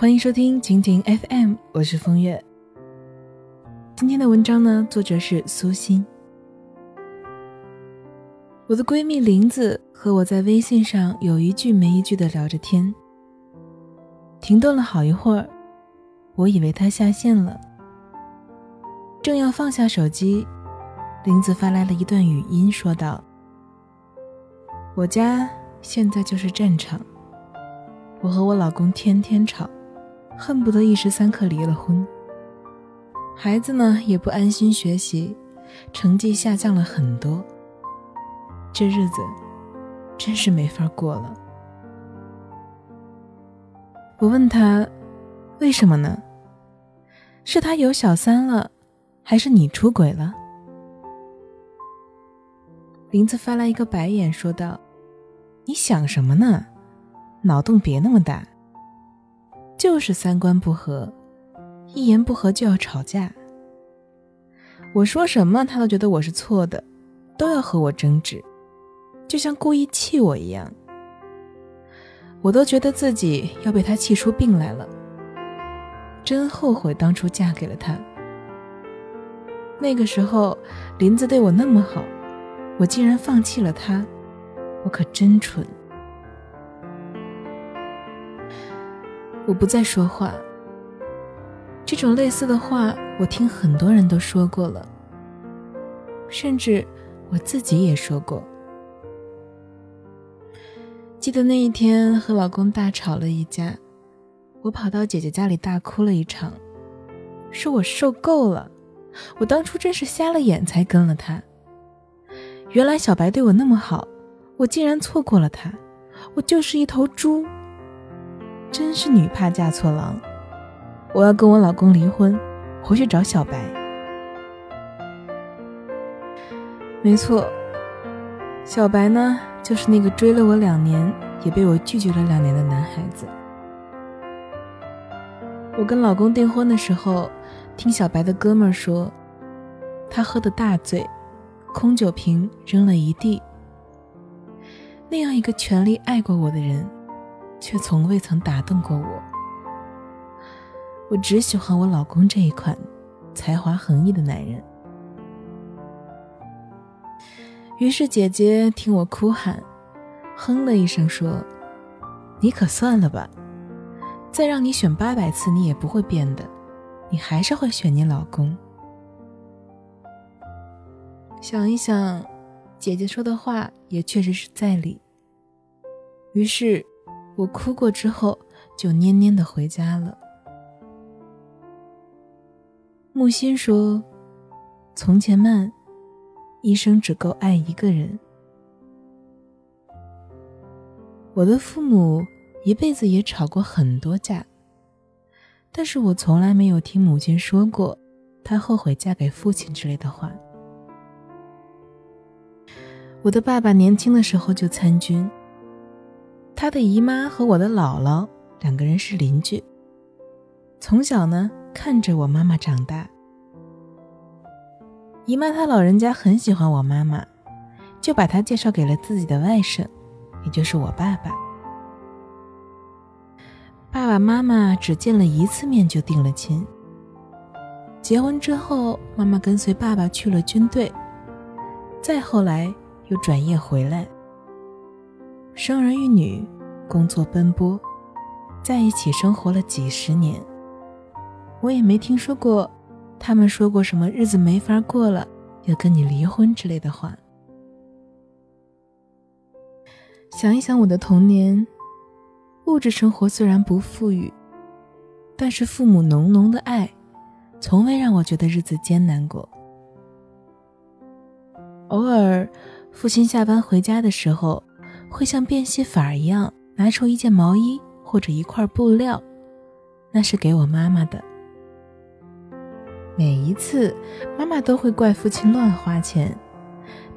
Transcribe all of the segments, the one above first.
欢迎收听蜻蜓 FM，我是风月。今天的文章呢，作者是苏欣。我的闺蜜林子和我在微信上有一句没一句的聊着天，停顿了好一会儿，我以为她下线了，正要放下手机，林子发来了一段语音，说道：“我家现在就是战场，我和我老公天天吵。”恨不得一时三刻离了婚。孩子呢也不安心学习，成绩下降了很多。这日子真是没法过了。我问他，为什么呢？是他有小三了，还是你出轨了？林子翻来一个白眼，说道：“你想什么呢？脑洞别那么大。”就是三观不合，一言不合就要吵架。我说什么，他都觉得我是错的，都要和我争执，就像故意气我一样。我都觉得自己要被他气出病来了，真后悔当初嫁给了他。那个时候，林子对我那么好，我竟然放弃了他，我可真蠢。我不再说话。这种类似的话，我听很多人都说过了，甚至我自己也说过。记得那一天和老公大吵了一架，我跑到姐姐家里大哭了一场，说我受够了，我当初真是瞎了眼才跟了他。原来小白对我那么好，我竟然错过了他，我就是一头猪。真是女怕嫁错郎，我要跟我老公离婚，回去找小白。没错，小白呢，就是那个追了我两年，也被我拒绝了两年的男孩子。我跟老公订婚的时候，听小白的哥们儿说，他喝的大醉，空酒瓶扔了一地。那样一个全力爱过我的人。却从未曾打动过我。我只喜欢我老公这一款才华横溢的男人。于是姐姐听我哭喊，哼了一声说：“你可算了吧，再让你选八百次，你也不会变的，你还是会选你老公。”想一想，姐姐说的话也确实是在理。于是。我哭过之后，就蔫蔫的回家了。木心说：“从前慢，一生只够爱一个人。”我的父母一辈子也吵过很多架，但是我从来没有听母亲说过她后悔嫁给父亲之类的话。我的爸爸年轻的时候就参军。他的姨妈和我的姥姥两个人是邻居，从小呢看着我妈妈长大。姨妈她老人家很喜欢我妈妈，就把她介绍给了自己的外甥，也就是我爸爸。爸爸妈妈只见了一次面就定了亲。结婚之后，妈妈跟随爸爸去了军队，再后来又转业回来。生儿育女，工作奔波，在一起生活了几十年，我也没听说过他们说过什么日子没法过了，要跟你离婚之类的话。想一想我的童年，物质生活虽然不富裕，但是父母浓浓的爱，从未让我觉得日子艰难过。偶尔，父亲下班回家的时候。会像变戏法一样拿出一件毛衣或者一块布料，那是给我妈妈的。每一次，妈妈都会怪父亲乱花钱，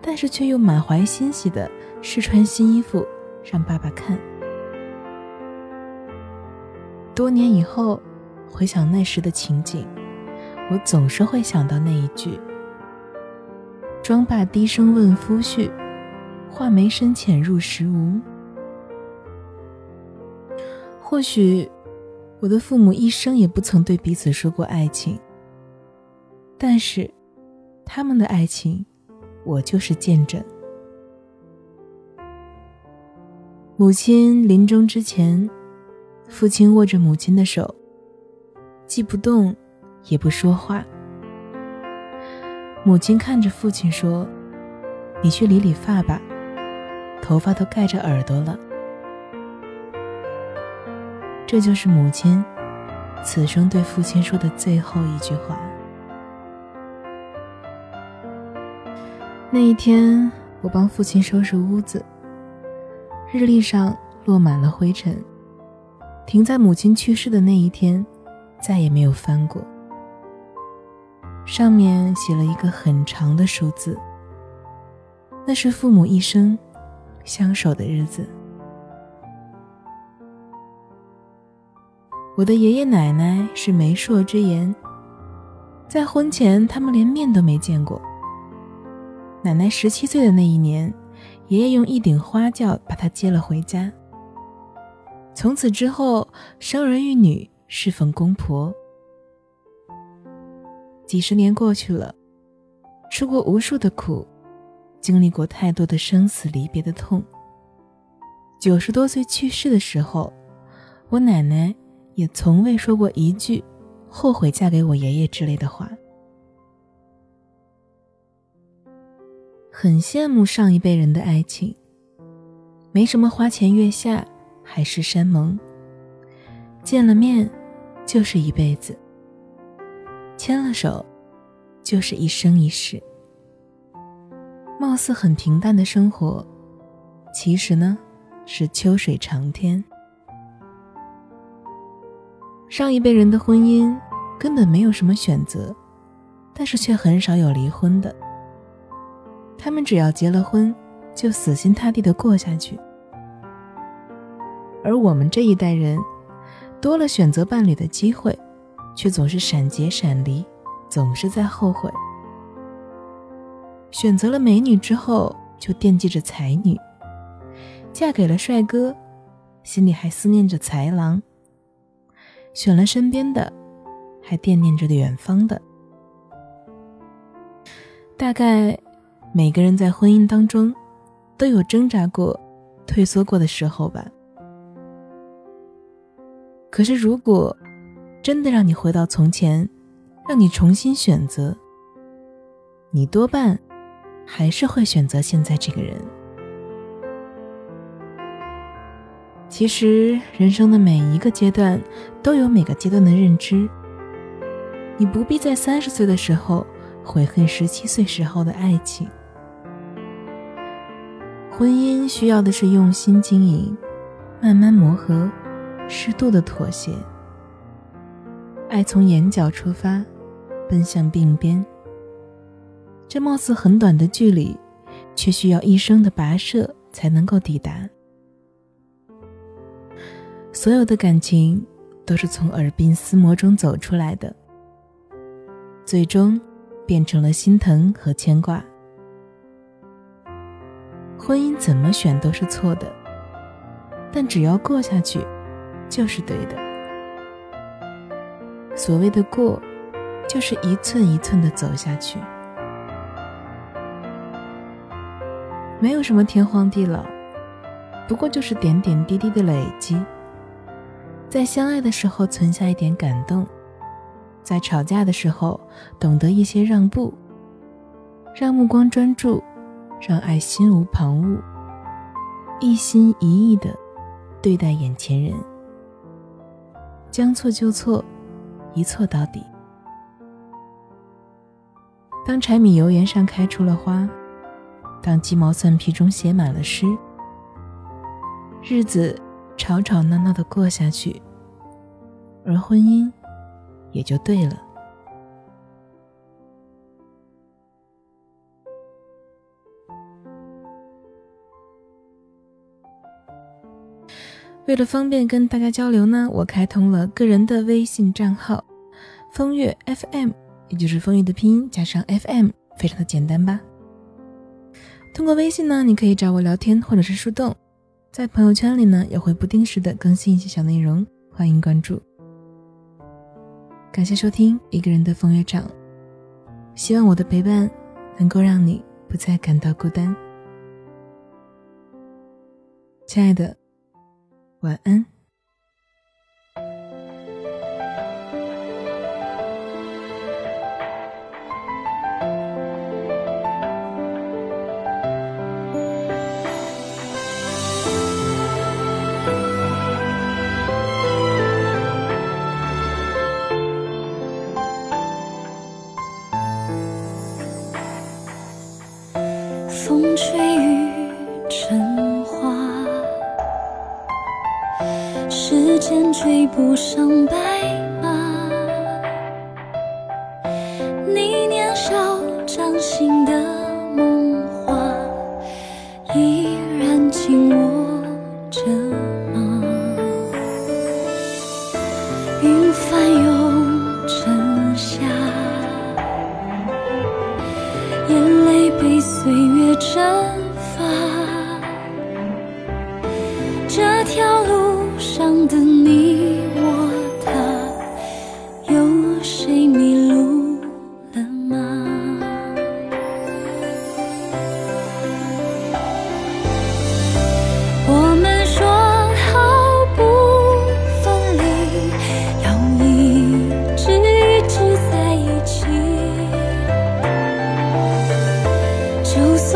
但是却又满怀欣喜的试穿新衣服让爸爸看。多年以后，回想那时的情景，我总是会想到那一句：“庄爸低声问夫婿。”画眉深浅入时无，或许我的父母一生也不曾对彼此说过爱情，但是他们的爱情，我就是见证。母亲临终之前，父亲握着母亲的手，既不动，也不说话。母亲看着父亲说：“你去理理发吧，头发都盖着耳朵了。”这就是母亲此生对父亲说的最后一句话。那一天，我帮父亲收拾屋子。日历上落满了灰尘，停在母亲去世的那一天，再也没有翻过。上面写了一个很长的数字，那是父母一生相守的日子。我的爷爷奶奶是媒妁之言，在婚前他们连面都没见过。奶奶十七岁的那一年。爷爷用一顶花轿把她接了回家。从此之后，生儿育女，侍奉公婆。几十年过去了，吃过无数的苦，经历过太多的生死离别的痛。九十多岁去世的时候，我奶奶也从未说过一句“后悔嫁给我爷爷”之类的话。很羡慕上一辈人的爱情，没什么花前月下，海誓山盟。见了面，就是一辈子；牵了手，就是一生一世。貌似很平淡的生活，其实呢，是秋水长天。上一辈人的婚姻根本没有什么选择，但是却很少有离婚的。他们只要结了婚，就死心塌地的过下去。而我们这一代人，多了选择伴侣的机会，却总是闪结闪离，总是在后悔。选择了美女之后，就惦记着才女；嫁给了帅哥，心里还思念着才郎；选了身边的，还惦念着远方的。大概。每个人在婚姻当中，都有挣扎过、退缩过的时候吧。可是，如果真的让你回到从前，让你重新选择，你多半还是会选择现在这个人。其实，人生的每一个阶段都有每个阶段的认知，你不必在三十岁的时候悔恨十七岁时候的爱情。婚姻需要的是用心经营，慢慢磨合，适度的妥协。爱从眼角出发，奔向鬓边。这貌似很短的距离，却需要一生的跋涉才能够抵达。所有的感情都是从耳鬓厮磨中走出来的，最终变成了心疼和牵挂。婚姻怎么选都是错的，但只要过下去，就是对的。所谓的过，就是一寸一寸的走下去，没有什么天荒地老，不过就是点点滴滴的累积。在相爱的时候存下一点感动，在吵架的时候懂得一些让步，让目光专注。让爱心无旁骛，一心一意的对待眼前人，将错就错，一错到底。当柴米油盐上开出了花，当鸡毛蒜皮中写满了诗，日子吵吵闹闹的过下去，而婚姻也就对了。为了方便跟大家交流呢，我开通了个人的微信账号“风月 FM”，也就是风月的拼音加上 FM，非常的简单吧。通过微信呢，你可以找我聊天或者是树洞，在朋友圈里呢，也会不定时的更新一些小内容，欢迎关注。感谢收听一个人的风月场，希望我的陪伴能够让你不再感到孤单。亲爱的，晚安。时间追不上白马。你年少掌心的梦话，依然紧握着吗？云翻涌成夏。眼泪被岁月蒸发，这条路上的你我他，有谁迷路了吗？我们说好不分离，要一直一直在一起。就算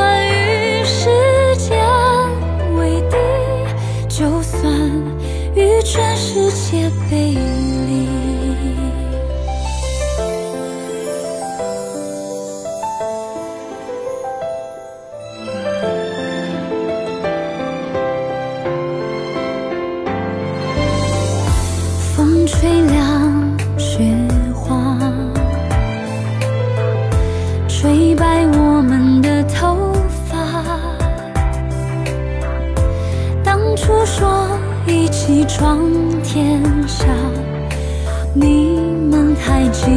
吹白我们的头发。当初说一起闯天下，你们还记